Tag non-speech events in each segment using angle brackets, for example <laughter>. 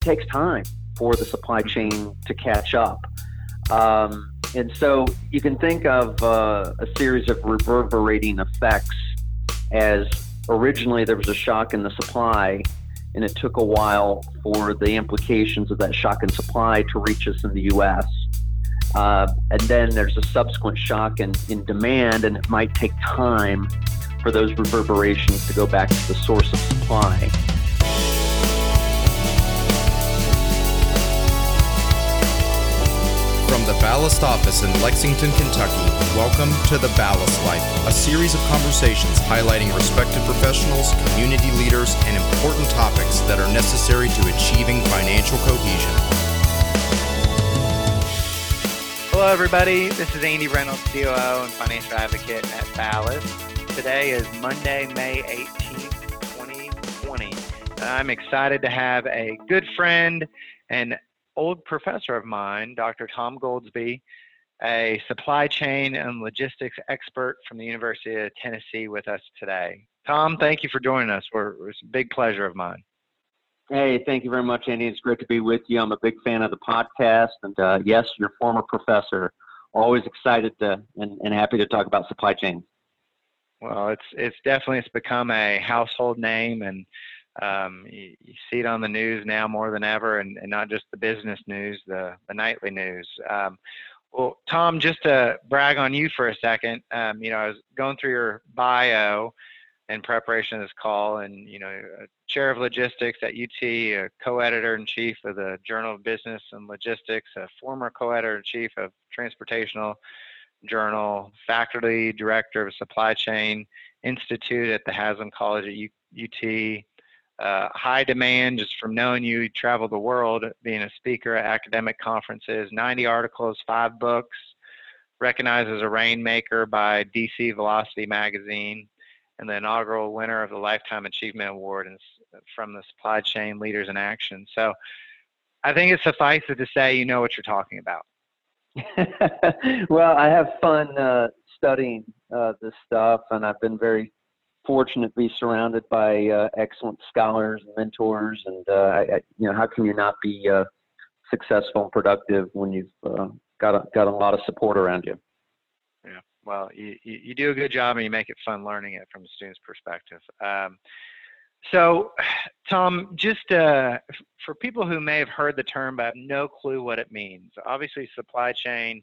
takes time for the supply chain to catch up. Um, and so you can think of uh, a series of reverberating effects as originally there was a shock in the supply, and it took a while for the implications of that shock in supply to reach us in the U.S. Uh, and then there's a subsequent shock in, in demand, and it might take time for those reverberations to go back to the source of supply. Ballast office in Lexington, Kentucky, welcome to The Ballast Life, a series of conversations highlighting respected professionals, community leaders, and important topics that are necessary to achieving financial cohesion. Hello, everybody. This is Andy Reynolds, COO and financial advocate at Ballast. Today is Monday, May 18th, 2020. I'm excited to have a good friend and old professor of mine, Dr. Tom Goldsby, a supply chain and logistics expert from the University of Tennessee, with us today. Tom, thank you for joining us. We're, it's a big pleasure of mine. Hey, thank you very much, Andy. It's great to be with you. I'm a big fan of the podcast, and uh, yes, your former professor. Always excited to and, and happy to talk about supply chain. Well, it's it's definitely it's become a household name, and um, you, you, see it on the news now more than ever, and, and not just the business news, the, the nightly news. Um, well, Tom, just to brag on you for a second, um, you know, I was going through your bio in preparation of this call, and you know, chair of logistics at UT, a co-editor in chief of the Journal of Business and Logistics, a former co-editor in chief of Transportation Journal, faculty director of Supply Chain Institute at the Haslam College at U- UT, uh, high demand just from knowing you. You travel the world, being a speaker at academic conferences, 90 articles, five books, recognized as a rainmaker by DC Velocity magazine, and the inaugural winner of the Lifetime Achievement Award from the Supply Chain Leaders in Action. So I think it suffices to say you know what you're talking about. <laughs> well, I have fun uh, studying uh, this stuff, and I've been very fortunate to be surrounded by uh, excellent scholars and mentors. And uh, I, I, you know, how can you not be uh, successful and productive when you've uh, got a, got a lot of support around you? Yeah, well, you, you do a good job and you make it fun learning it from a student's perspective. Um, so, Tom, just uh, for people who may have heard the term but have no clue what it means, obviously supply chain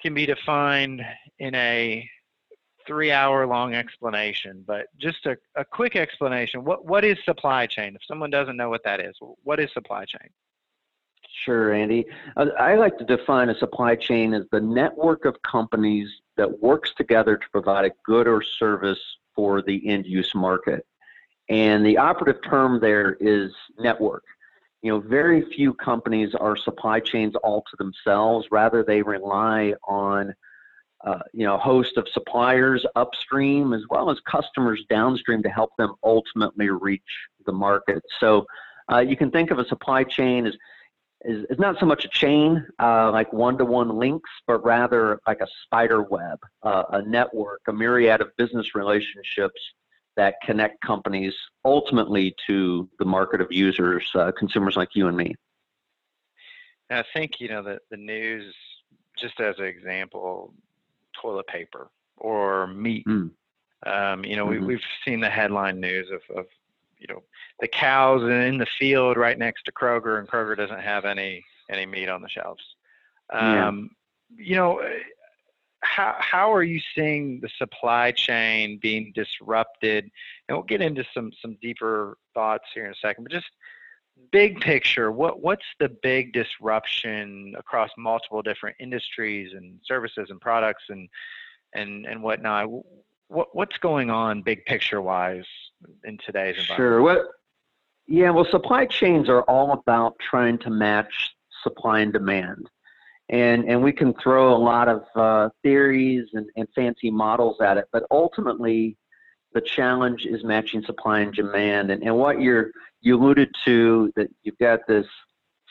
can be defined in a three hour long explanation, but just a, a quick explanation. What, what is supply chain? If someone doesn't know what that is, what is supply chain? Sure, Andy. Uh, I like to define a supply chain as the network of companies that works together to provide a good or service for the end use market. And the operative term there is network. You know, very few companies are supply chains all to themselves. Rather, they rely on uh, you know, host of suppliers upstream as well as customers downstream to help them ultimately reach the market. So uh, you can think of a supply chain as is, not so much a chain uh, like one-to-one links, but rather like a spider web, uh, a network, a myriad of business relationships that connect companies ultimately to the market of users, uh, consumers like you and me. I think you know the the news, just as an example, toilet paper or meat. Mm. Um, you know, mm-hmm. we, we've seen the headline news of, of, you know, the cows in the field right next to Kroger, and Kroger doesn't have any any meat on the shelves. Um, yeah. You know, how how are you seeing the supply chain being disrupted? And we'll get into some some deeper thoughts here in a second, but just big picture, what what's the big disruption across multiple different industries and services and products and and and whatnot? What what's going on big picture wise in today's environment? Sure. What? Yeah. Well, supply chains are all about trying to match supply and demand. And, and we can throw a lot of uh, theories and, and fancy models at it, but ultimately, the challenge is matching supply and demand. And, and what you're you alluded to that you've got this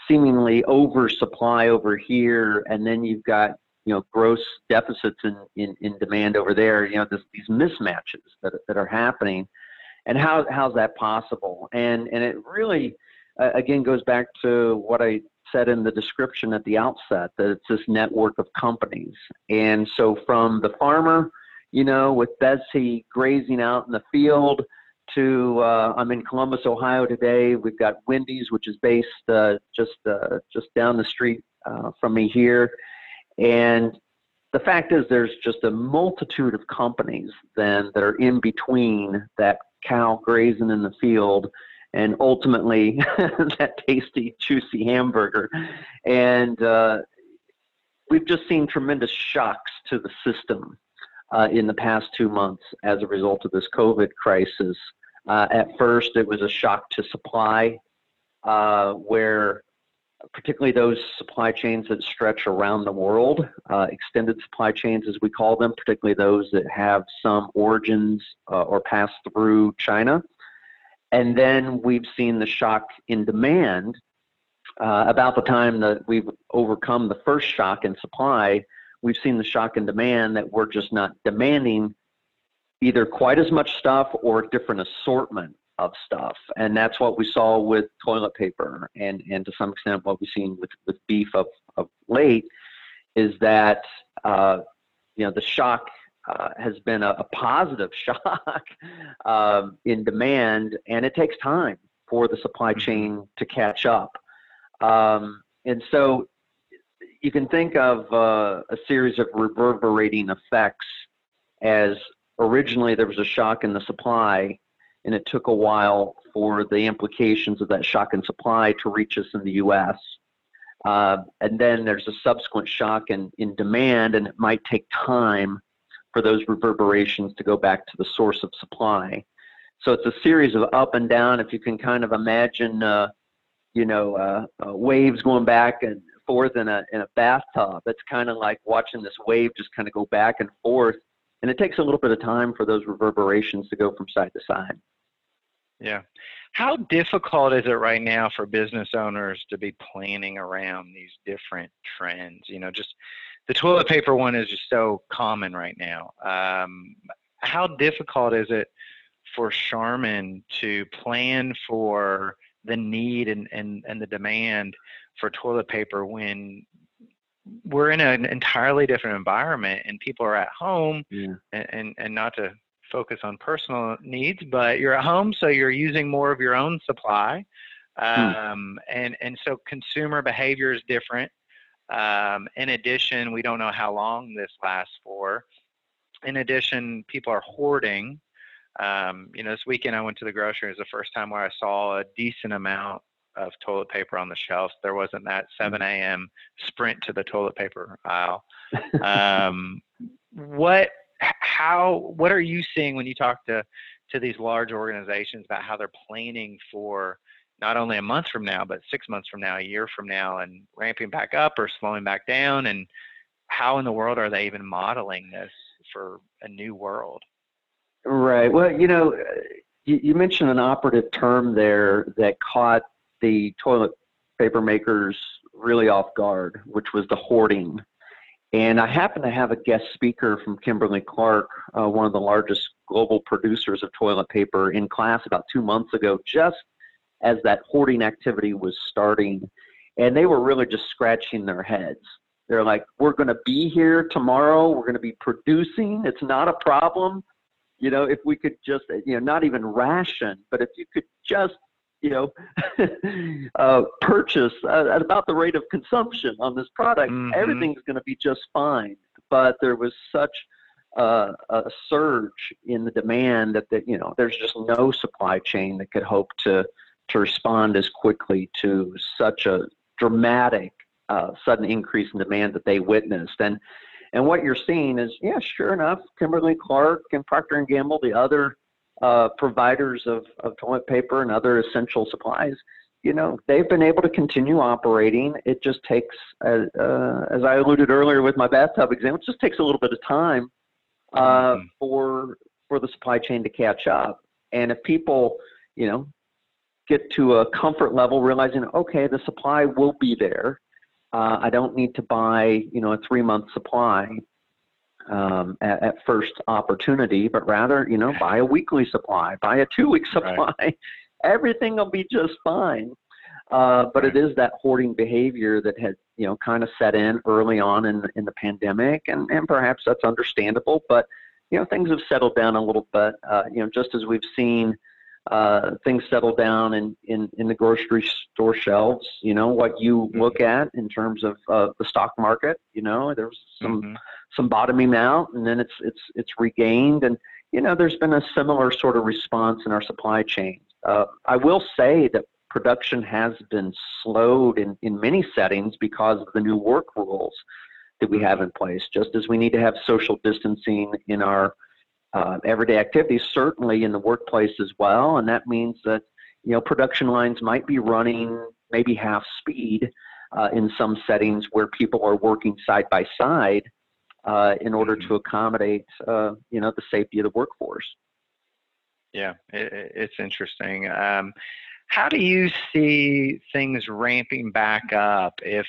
seemingly oversupply over here, and then you've got you know gross deficits in, in, in demand over there. You know this, these mismatches that that are happening, and how how's that possible? And and it really uh, again goes back to what I said in the description at the outset that it's this network of companies. And so from the farmer, you know, with Betsy grazing out in the field to uh, I'm in Columbus, Ohio today. We've got Wendy's, which is based uh, just uh, just down the street uh, from me here, and the fact is there's just a multitude of companies then that are in between that cow grazing in the field and ultimately <laughs> that tasty juicy hamburger. And uh, we've just seen tremendous shocks to the system uh, in the past two months as a result of this covid crisis uh, at first it was a shock to supply uh, where particularly those supply chains that stretch around the world, uh, extended supply chains as we call them, particularly those that have some origins uh, or pass through China. And then we've seen the shock in demand uh, about the time that we've overcome the first shock in supply. We've seen the shock in demand that we're just not demanding either quite as much stuff or a different assortment of stuff. And that's what we saw with toilet paper and, and to some extent what we've seen with, with beef of, of late is that, uh, you know, the shock uh, has been a, a positive <laughs> shock um, in demand and it takes time for the supply mm-hmm. chain to catch up. Um, and so you can think of uh, a series of reverberating effects as originally there was a shock in the supply and it took a while for the implications of that shock in supply to reach us in the US. Uh, and then there's a subsequent shock in, in demand, and it might take time for those reverberations to go back to the source of supply. So it's a series of up and down. If you can kind of imagine, uh, you know, uh, uh waves going back and forth in a in a bathtub. It's kind of like watching this wave just kind of go back and forth, and it takes a little bit of time for those reverberations to go from side to side. Yeah. How difficult is it right now for business owners to be planning around these different trends? You know, just the toilet paper one is just so common right now. Um, how difficult is it for Charmin to plan for the need and, and, and the demand for toilet paper when we're in an entirely different environment and people are at home yeah. and, and, and not to focus on personal needs, but you're at home, so you're using more of your own supply. Hmm. Um, and, and so consumer behavior is different. Um, in addition, we don't know how long this lasts for. In addition, people are hoarding. Um, you know, this weekend I went to the grocery. It was the first time where I saw a decent amount of toilet paper on the shelves. There wasn't that 7 a.m. Hmm. sprint to the toilet paper aisle. <laughs> Um, what how what are you seeing when you talk to to these large organizations about how they're planning for not only a month from now but six months from now a year from now and ramping back up or slowing back down and how in the world are they even modeling this for a new world right well you know you, you mentioned an operative term there that caught the toilet paper makers really off guard which was the hoarding and I happen to have a guest speaker from Kimberly Clark, uh, one of the largest global producers of toilet paper, in class about two months ago, just as that hoarding activity was starting. And they were really just scratching their heads. They're like, we're going to be here tomorrow. We're going to be producing. It's not a problem. You know, if we could just, you know, not even ration, but if you could just you know, <laughs> uh, purchase at about the rate of consumption on this product, mm-hmm. everything's going to be just fine. But there was such uh, a surge in the demand that, that you know there's just no supply chain that could hope to to respond as quickly to such a dramatic uh, sudden increase in demand that they witnessed. And and what you're seeing is, yeah, sure enough, Kimberly Clark and Procter and Gamble, the other uh, providers of, of toilet paper and other essential supplies, you know, they've been able to continue operating. It just takes, uh, uh, as I alluded earlier with my bathtub example, it just takes a little bit of time uh, mm-hmm. for for the supply chain to catch up. And if people, you know, get to a comfort level, realizing, okay, the supply will be there. Uh, I don't need to buy, you know, a three month supply um, at, at, first opportunity, but rather, you know, buy a weekly supply, buy a two week <laughs> supply. Right. Everything will be just fine. Uh, but it is that hoarding behavior that had, you know, kind of set in early on in in the pandemic, and and perhaps that's understandable. But you know, things have settled down a little bit. Uh, you know, just as we've seen uh, things settle down in, in in the grocery store shelves. You know, what you mm-hmm. look at in terms of uh, the stock market. You know, there's some mm-hmm. some bottoming out, and then it's it's it's regained, and you know, there's been a similar sort of response in our supply chain. Uh, I will say that production has been slowed in, in many settings because of the new work rules that we have in place. Just as we need to have social distancing in our uh, everyday activities, certainly in the workplace as well, and that means that you know production lines might be running maybe half speed uh, in some settings where people are working side by side uh, in order mm-hmm. to accommodate uh, you know the safety of the workforce. Yeah, it, it's interesting. Um, how do you see things ramping back up if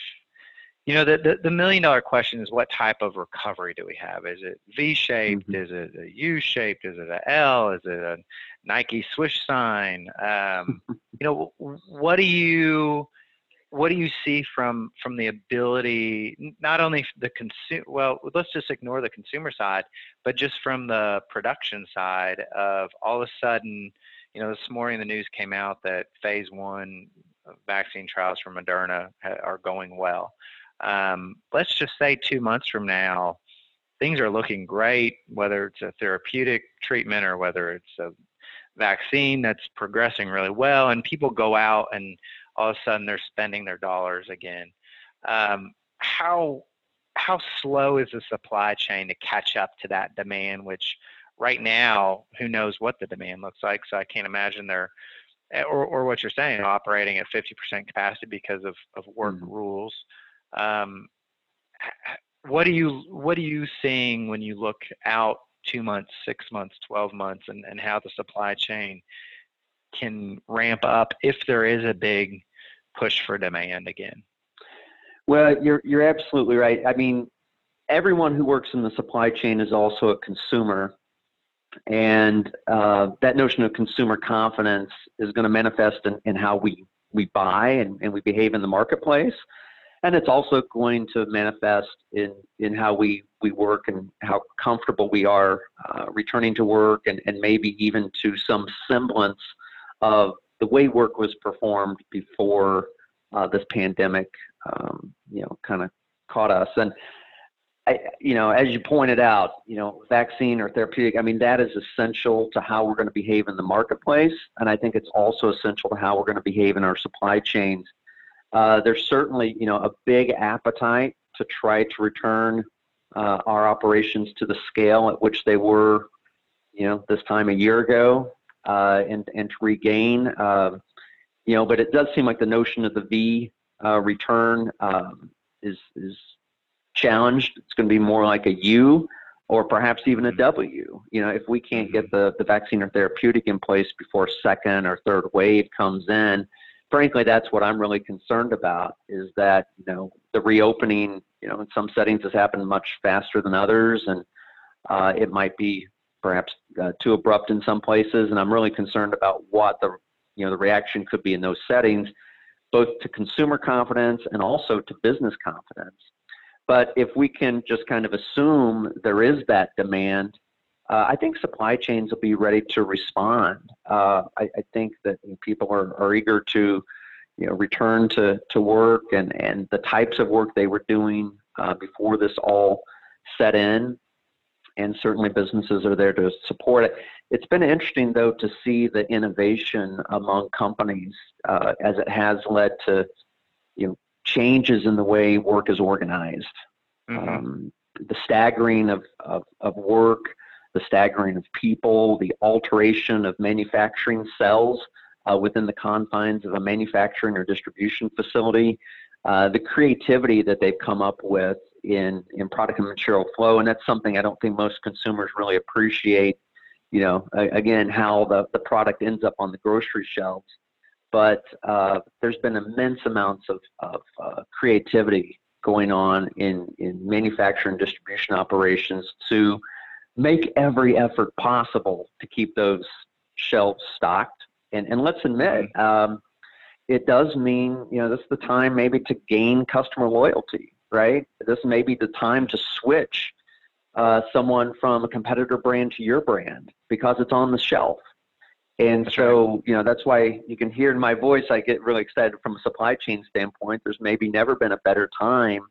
you know the, the, the million dollar question is what type of recovery do we have? Is it v-shaped? Mm-hmm. is it a u-shaped? Is it a l? Is it a nike swish sign? Um, <laughs> you know what do you what do you see from from the ability not only the consumer well let's just ignore the consumer side but just from the production side of all of a sudden you know, this morning the news came out that phase one vaccine trials for Moderna are going well. Um, let's just say two months from now, things are looking great, whether it's a therapeutic treatment or whether it's a vaccine that's progressing really well, and people go out and all of a sudden they're spending their dollars again. Um, how how slow is the supply chain to catch up to that demand, which right now, who knows what the demand looks like? So I can't imagine they're, eh, or, or what you're saying, operating at 50% capacity because of, of work mm-hmm. rules. Um, what are you what are you seeing when you look out two months, six months, 12 months, and, and how the supply chain can ramp up if there is a big push for demand again? Well, you're you're absolutely right. I mean, everyone who works in the supply chain is also a consumer, and uh, that notion of consumer confidence is going to manifest in, in how we, we buy and, and we behave in the marketplace. And it's also going to manifest in, in how we, we work and how comfortable we are uh, returning to work and, and maybe even to some semblance of the way work was performed before uh, this pandemic, um, you know, kind of caught us. And I, you know, as you pointed out, you know, vaccine or therapeutic, I mean, that is essential to how we're going to behave in the marketplace. And I think it's also essential to how we're going to behave in our supply chains. Uh, there's certainly, you know, a big appetite to try to return uh, our operations to the scale at which they were, you know, this time a year ago uh, and, and to regain, um, you know, but it does seem like the notion of the V uh, return um, is, is challenged, it's going to be more like a U or perhaps even a mm-hmm. You know, if we can't get mm-hmm. the, the vaccine or therapeutic in place before second or third wave comes in, frankly, that's what I'm really concerned about is that, you know, the reopening, you know, in some settings has happened much faster than others and uh, it might be perhaps uh, too abrupt in some places. And I'm really concerned about what the, you know, the reaction could be in those settings, both to consumer confidence and also to business confidence. But if we can just kind of assume there is that demand, uh, I think supply chains will be ready to respond. Uh, I, I, think that people are, are eager to, you know, return to, to work and, and the types of work they were doing uh, before this all set in. And certainly businesses are there to support it. It's been interesting, though, to see the innovation among companies uh, as it has led to, you know, changes in the way work is organized. Mm-hmm. Um, the staggering of, of, of work, the staggering of people, the alteration of manufacturing cells uh, within the confines of a manufacturing or distribution facility, uh, the creativity that they've come up with in, in product and material flow, and that's something I don't think most consumers really appreciate. You know, again, how the, the product ends up on the grocery shelves but uh, there's been immense amounts of, of uh, creativity going on in, in manufacturing distribution operations to make every effort possible to keep those shelves stocked. And, and let's admit, mm-hmm. um, it does mean, you know, this is the time maybe to gain customer loyalty, right? This may be the time to switch uh, someone from a competitor brand to your brand because it's on the shelf. And that's so, right. you know, that's why you can hear in my voice, I get really excited from a supply chain standpoint. There's maybe never been a better time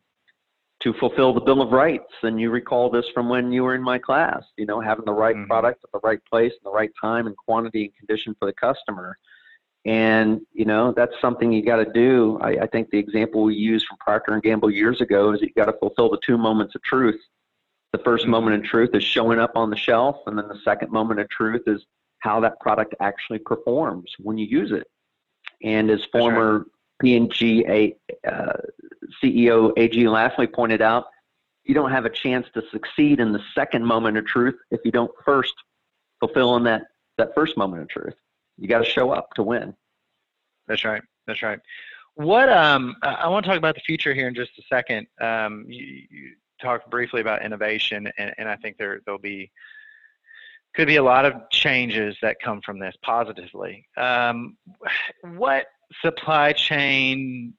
to fulfill the Bill of Rights. And you recall this from when you were in my class, you know, having the right mm-hmm. product at the right place and the right time and quantity and condition for the customer. And, you know, that's something you got to do. I, I think the example we used from Procter & Gamble years ago is you got to fulfill the two moments of truth. The 1st mm-hmm. moment of truth is showing up on the shelf, and then the second moment of truth is how that product actually performs when you use it. And as former P&G uh, CEO A.G. Lafley pointed out, you don't have a chance to succeed in the second moment of truth if you don't first fulfill in that, that first moment of truth. You got to show up to win. That's right. That's right. What um, I want to talk about the future here in just a second. Um, you, you talked briefly about innovation, and, and I think there there'll be could be a lot of changes that come from this positively. Um, what supply chain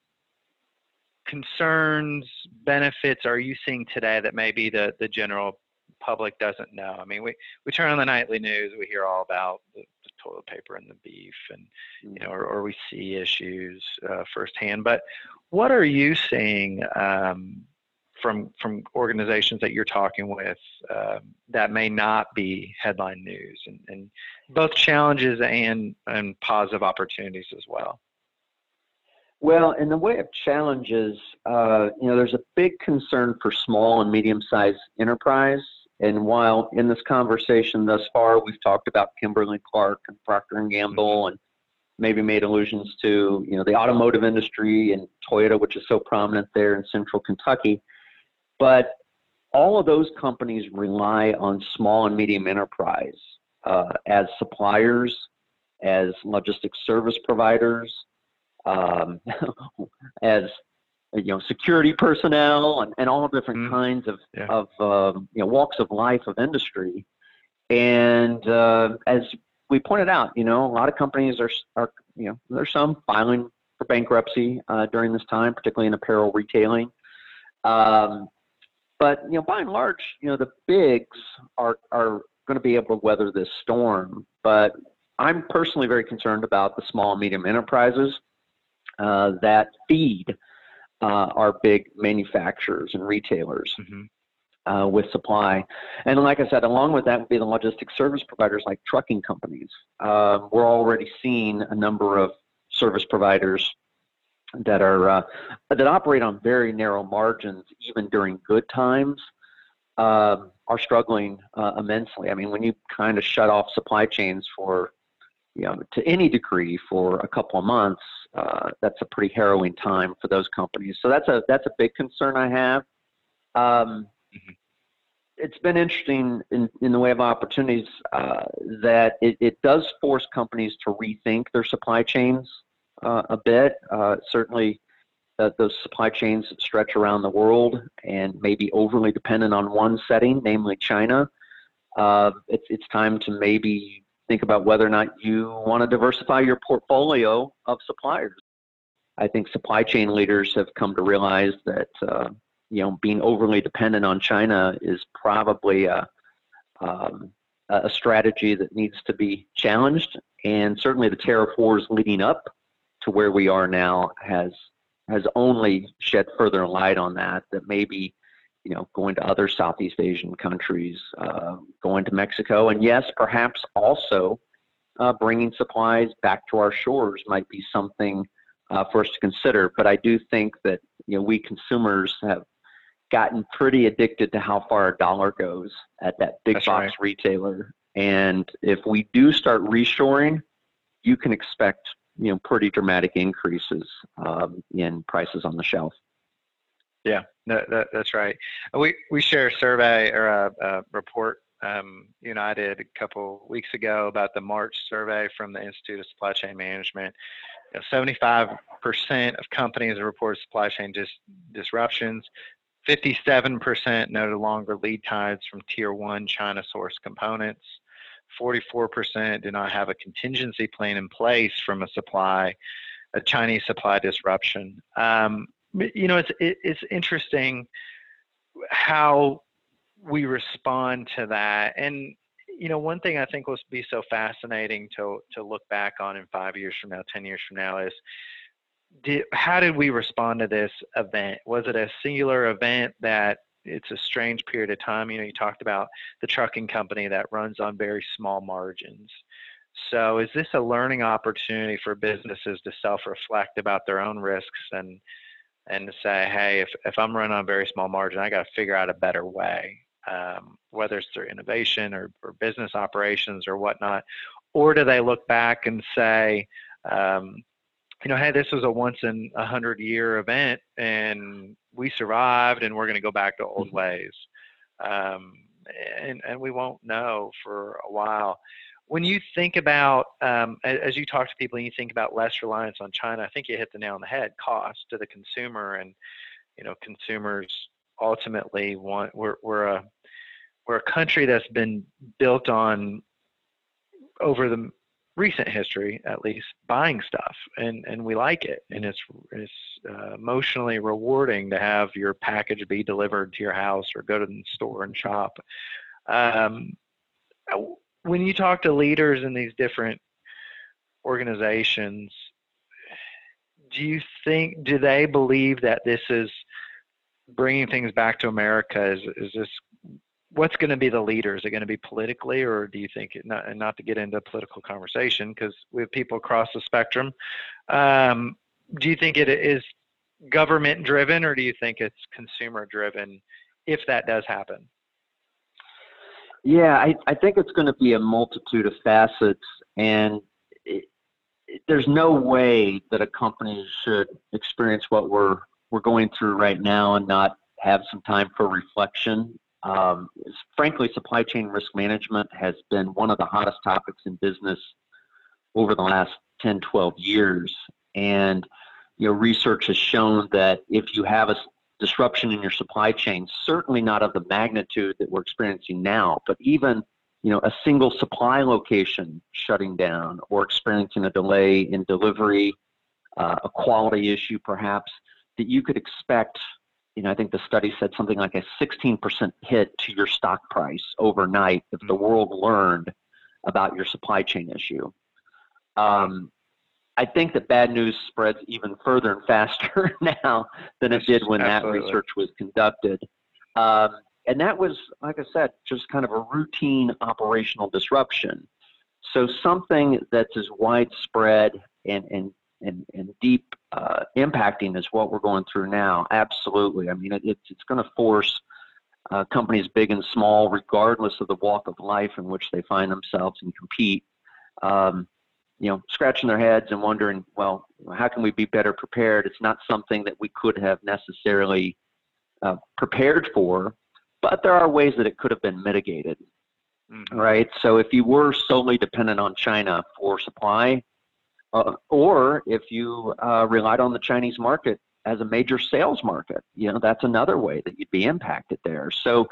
concerns, benefits are you seeing today that maybe the, the general public doesn't know? I mean, we, we turn on the nightly news, we hear all about the, the toilet paper and the beef, and you know, or, or we see issues uh, firsthand. But what are you seeing um, from from organizations that you're talking with uh, that may not be headline news, and, and both challenges and and positive opportunities as well. Well, in the way of challenges, uh, you know, there's a big concern for small and medium-sized enterprise. And while in this conversation thus far we've talked about Kimberly Clark and Procter and Gamble mm-hmm. and maybe made allusions to you know the automotive industry and Toyota, which is so prominent there in Central Kentucky. But all of those companies rely on small and medium enterprise uh, as suppliers, as logistics service providers, um, <laughs> as you know, security personnel, and, and all different mm. kinds of yeah. of um, you know walks of life of industry. And uh, as we pointed out, you know, a lot of companies are are you know there's some filing for bankruptcy uh, during this time, particularly in apparel retailing. Um, but you know, by and large, you know, the bigs are are going to be able to weather this storm. But I'm personally very concerned about the small and medium enterprises uh, that feed uh, our big manufacturers and retailers. Mm-hmm. Uh, with supply. And like I said, along with that would be the logistics service providers like trucking companies. Uh, we're already seeing a number of service providers that are uh, that operate on very narrow margins, even during good times, um, are struggling uh, immensely. I mean, when you kind of shut off supply chains for you know to any degree for a couple of months, uh, that's a pretty harrowing time for those companies. So that's a that's a big concern I have. Um, mm-hmm. It's been interesting in, in the way of opportunities uh, that it, it does force companies to rethink their supply chains uh, a bit. Uh, certainly, uh, those supply chains stretch around the world and may be overly dependent on one setting, namely China. Uh, it's, it's time to maybe think about whether or not you want to diversify your portfolio of suppliers. I think supply chain leaders have come to realize that uh, you know being overly dependent on China is probably a, um, a strategy that needs to be challenged, and certainly the tariff wars leading up to where we are now has has only shed further light on that. That maybe you know going to other Southeast Asian countries, uh, going to Mexico, and yes, perhaps also uh, bringing supplies back to our shores might be something uh, for us to consider. But I do think that you know we consumers have gotten pretty addicted to how far a dollar goes at that big That's box right. retailer. And if we do start reshoring, you can expect you know pretty dramatic increases um, in prices on the shelf. Yeah, that, that, that's right. We we share a survey or a, a report um, United a couple weeks ago about the March survey from the Institute of Supply Chain Management. You know, 75% of companies report supply chain dis- disruptions. 57% noted longer lead times from tier one China source components. 44% do not have a contingency plan in place from a supply a Chinese supply disruption. Um, you know, it's it, it's interesting how we respond to that, and you know, one thing I think will be so fascinating to to look back on in five years from now, ten years from now, is did, how did we respond to this event? Was it a singular event that it's a strange period of time? You know, you talked about the trucking company that runs on very small margins. So, is this a learning opportunity for businesses to self-reflect about their own risks and and to say, hey, if if I'm running on a very small margin, I got to figure out a better way, um, whether it's through innovation or, or business operations or whatnot, or do they look back and say, um, you know, hey, this was a once in a hundred year event and we survived and we're going to go back to old mm-hmm. ways. Um, and, and we won't know for a while. When you think about, um, as you talk to people and you think about less reliance on China, I think you hit the nail on the head cost to the consumer. And, you know, consumers ultimately want, we're, we're a, we're a country that's been built on over the recent history at least buying stuff. And and we like it. And it's it's uh, emotionally rewarding to have your package be delivered to your house or go to the store and shop. Um, when you talk to leaders in these different organizations do you think do they believe that this is bringing things back to america is, is this what's going to be the leader? Is it going to be politically, or do you think not? And not to get into a political conversation because we have people across the spectrum. Um, do you think it is government driven, or do you think it's consumer driven? If that does happen. Yeah, I, I think it's going to be a multitude of facets, and it, it, there's no way that a company should experience what we're we're going through right now and not have some time for reflection um, frankly, supply chain risk management has been one of the hottest topics in business over the last 10, 12 years. And you know, research has shown that if you have a disruption in your supply chain, certainly not of the magnitude that we're experiencing now, but even you know, a single supply location shutting down or experiencing a delay in delivery, uh, a quality issue perhaps, that you could expect you know, I think the study said something like a 16% hit to your stock price overnight if the world learned about your supply chain issue. Um, I think that bad news spreads even further and faster <laughs> now than it did when Absolutely. that research was conducted. Um, and that was, like I said, just kind of a routine operational disruption. So something that's as widespread and, and and, and deep uh, impacting is what we're going through now. Absolutely. I mean, it, it's, it's going to force uh, companies big and small, regardless of the walk of life in which they find themselves and compete, um, you know, scratching their heads and wondering, well, how can we be better prepared? It's not something that we could have necessarily uh, prepared for, but there are ways that it could have been mitigated. Mm-hmm. Right. So if you were solely dependent on China for supply, uh, or if you uh, relied on the Chinese market as a major sales market, you know, that's another way that you'd be impacted there. So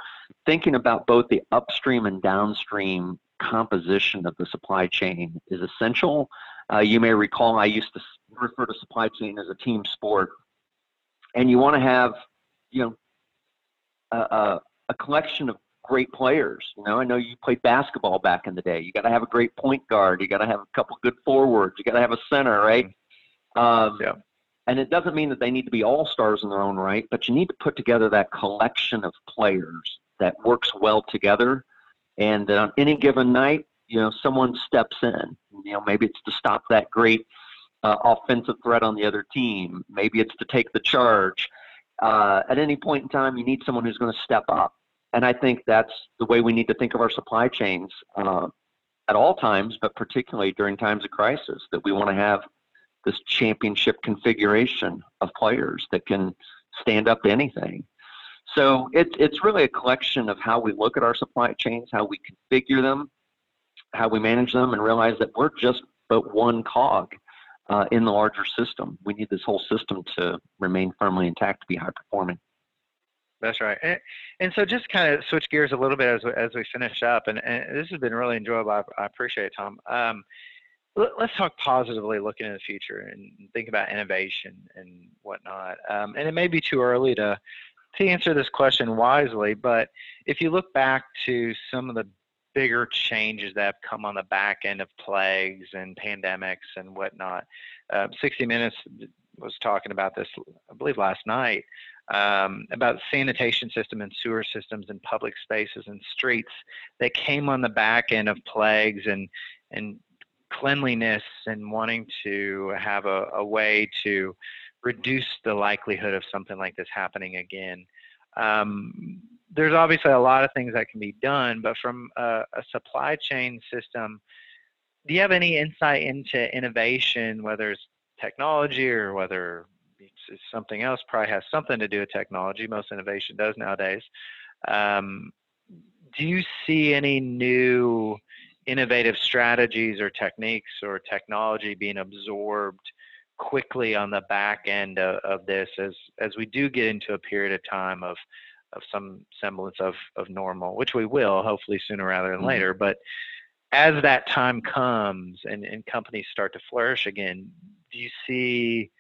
thinking about both the upstream and downstream composition of the supply chain is essential. Uh, you may recall I used to refer to supply chain as a team sport, and you want to have, you know, a, a, a collection of great players. You know, I know you played basketball back in the day. You got to have a great point guard. You got to have a couple good forwards. You got to have a center, right? Um, yeah. And it doesn't mean that they need to be all stars in their own right, but you need to put together that collection of players that works well together. And on any given night, you know, someone steps in. You know, maybe it's to stop that great uh, offensive threat on the other team. Maybe it's to take the charge. Uh, at any point in time, you need someone who's going to step up and I think that's the way we need to think of our supply chains uh, at all times, but particularly during times of crisis, that we want to have this championship configuration of players that can stand up to anything. So it's it's really a collection of how we look at our supply chains, how we configure them, how we manage them, and realize that we're just but one cog uh, in the larger system. We need this whole system to remain firmly intact to be high performing. That's right. And, and so just kind of switch gears a little bit as we, as we finish up, and, and this has been really enjoyable. I, I appreciate it, Tom. Um, let's talk positively looking in the future and think about innovation and whatnot. Um, and it may be too early to to answer this question wisely, but if you look back to some of the bigger changes that have come on the back end of plagues and pandemics and whatnot, uh, 60 Minutes was talking about this, I believe, last night um, about sanitation system and sewer systems and public spaces and streets that came on the back end of plagues and and cleanliness and wanting to have a, a way to reduce the likelihood of something like this happening again. Um, there's obviously a lot of things that can be done, but from a, a, supply chain system, do you have any insight into innovation, whether it's technology or whether it's something else, probably has something to do with technology? Most innovation does nowadays. Um, do you see any new innovative strategies or techniques or technology being absorbed quickly on the back end of, of, this as as we do get into a period of time of of some semblance of of normal which we will hopefully sooner rather than mm-hmm. later but as that time comes and, and companies start to flourish again do you see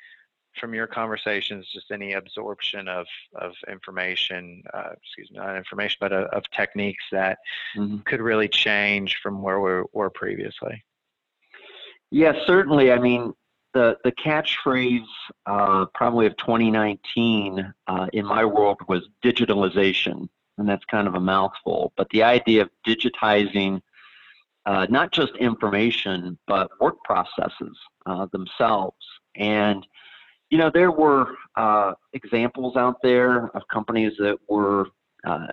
from your conversations just any absorption of of information uh, excuse me not information but uh, of techniques that mm-hmm. could really change from where we were previously yes certainly i mean the the catchphrase uh, probably of 2019 uh, in my world was digitalization and that's kind of a mouthful but the idea of digitizing uh, not just information but work processes uh, themselves and you know, there were uh, examples out there of companies that were uh,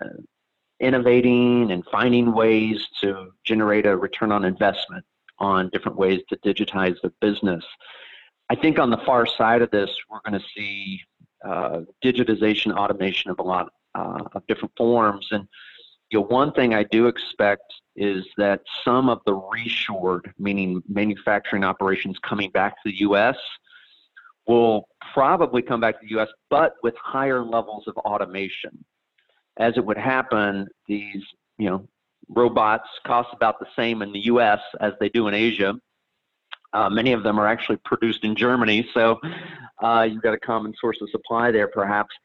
innovating and finding ways to generate a return on investment on different ways to digitize the business. I think on the far side of this, we're going to see uh, digitization, automation of a lot uh, of different forms. And you know, one thing I do expect is that some of the reshored, meaning manufacturing operations coming back to the U.S., will probably come back to the US, but with higher levels of automation. As it would happen, these, you know, robots cost about the same in the US as they do in Asia. Uh, many of them are actually produced in Germany, so uh, you've got a common source of supply there, perhaps.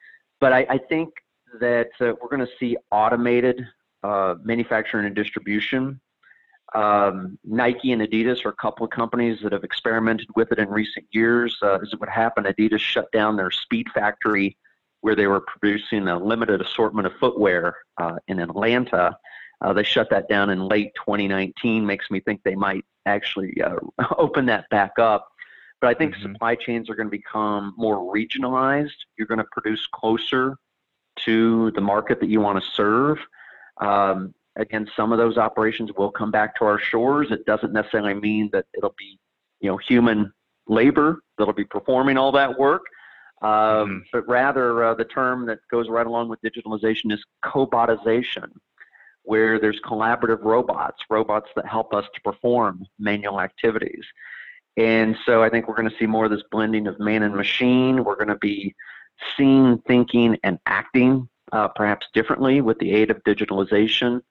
But I, I think that uh, we're going to see automated uh, manufacturing and distribution um, Nike and Adidas are a couple of companies that have experimented with it in recent years. Uh, as it would happen, Adidas shut down their Speed Factory where they were producing a limited assortment of footwear uh, in Atlanta. They shut that down in late 2019. Makes me think they might actually uh, <laughs> open that back up. But I think mm-hmm. supply chains are going to become more regionalized. You're going to produce closer to the market that you want to serve. Um, again, some of those operations will come back to our shores. It doesn't necessarily mean that it'll be, you know, human labor that'll be performing all that work, um, mm-hmm. but rather uh, the term that goes right along with digitalization is cobotization, where there's collaborative robots, robots that help us to perform manual activities. And so I think we're going to see more of this blending of man and machine. We're going to be seeing, thinking, and acting uh, perhaps differently with the aid of digitalization.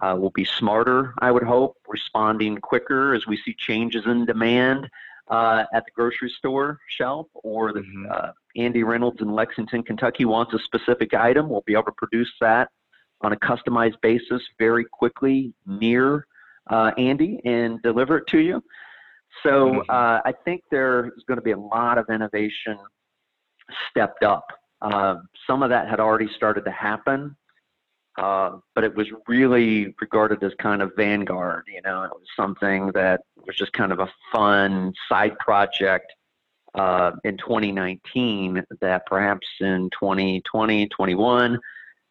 Uh, we'll be smarter, I would hope, responding quicker as we see changes in demand uh, at the grocery store shelf, or the, mm-hmm. uh, Andy Reynolds in Lexington, Kentucky wants a specific item. We'll be able to produce that on a customized basis very quickly near uh, Andy and deliver it to you. So mm-hmm. uh, I think there is going to be a lot of innovation stepped up. Uh, some of that had already started to happen. Uh, but it was really regarded as kind of vanguard. You know, it was something that was just kind of a fun side project uh, in 2019 that perhaps in 2020, 21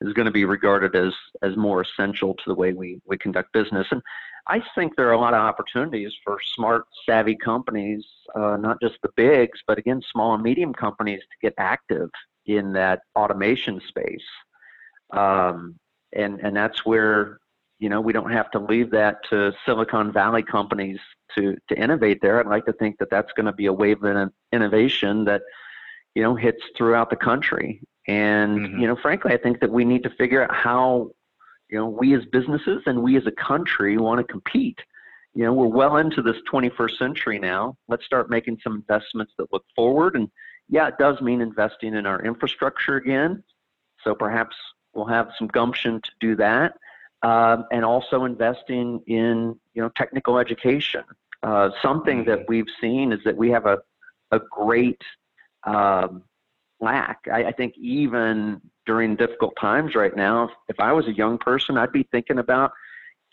is going to be regarded as as more essential to the way we we conduct business. And I think there are a lot of opportunities for smart, savvy companies, uh, not just the bigs, but again, small and medium companies to get active in that automation space. Um, and and that's where you know we don't have to leave that to Silicon Valley companies to to innovate there. I'd like to think that that's going to be a wave of innovation that you know hits throughout the country. And mm-hmm. you know, frankly, I think that we need to figure out how you know we as businesses and we as a country want to compete you know, we're well into this 21st century now. Let's start making some investments that look forward. And yeah, it does mean investing in our infrastructure again. So perhaps we'll have some gumption to do that. Um, and also investing in, you know, technical education. Uh, something that mm-hmm. we've seen is that we have a, a great um, lack. I, I, think even during difficult times right now, if, I was a young person, I'd be thinking about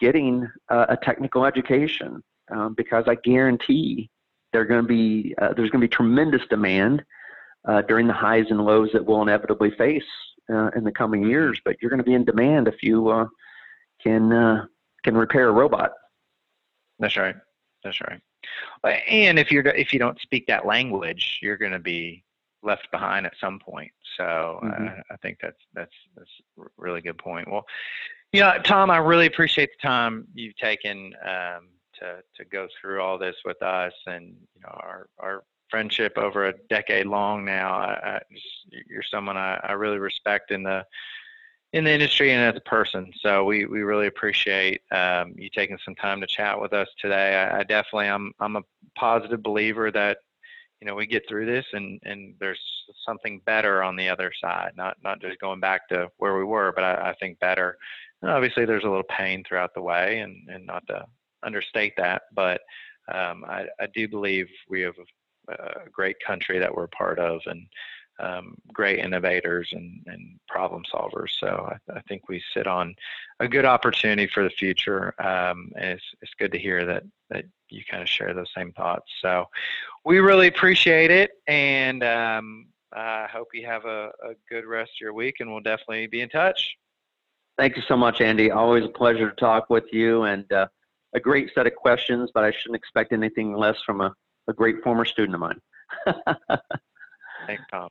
getting uh, a technical education um, because I guarantee there's going to be uh, there's going to be tremendous demand uh, during the highs and lows that we'll inevitably face uh, in the coming years. But you're going to be in demand if you uh, can uh, can repair a robot. That's right. That's right. And if you're if you don't speak that language, you're going to be left behind at some point. So mm-hmm. uh, I think that's that's that's a really good point. Well, you know, Tom, I really appreciate the time you've taken um, to to go through all this with us, and you know, our our friendship over a decade long now. I, I just, you're someone I, I really respect in the in the industry and as a person. So we, we really appreciate um, you taking some time to chat with us today. I, I definitely I'm I'm a positive believer that you know we get through this and and there's something better on the other side not not just going back to where we were but i, I think better. And obviously there's a little pain throughout the way and and not to understate that but um, I, I do believe we have a, great country that we're a part of and um, great innovators and, and problem solvers. So I, I, think we sit on a good opportunity for the future. Um, and it's, it's good to hear that, that you kind of share those same thoughts. So we really appreciate it. And um, I hope you have a, a good rest of your week and we'll definitely be in touch. Thank you so much, Andy. Always a pleasure to talk with you and uh, a great set of questions, but I shouldn't expect anything less from a, a great former student of mine. <laughs> Thanks, Tom.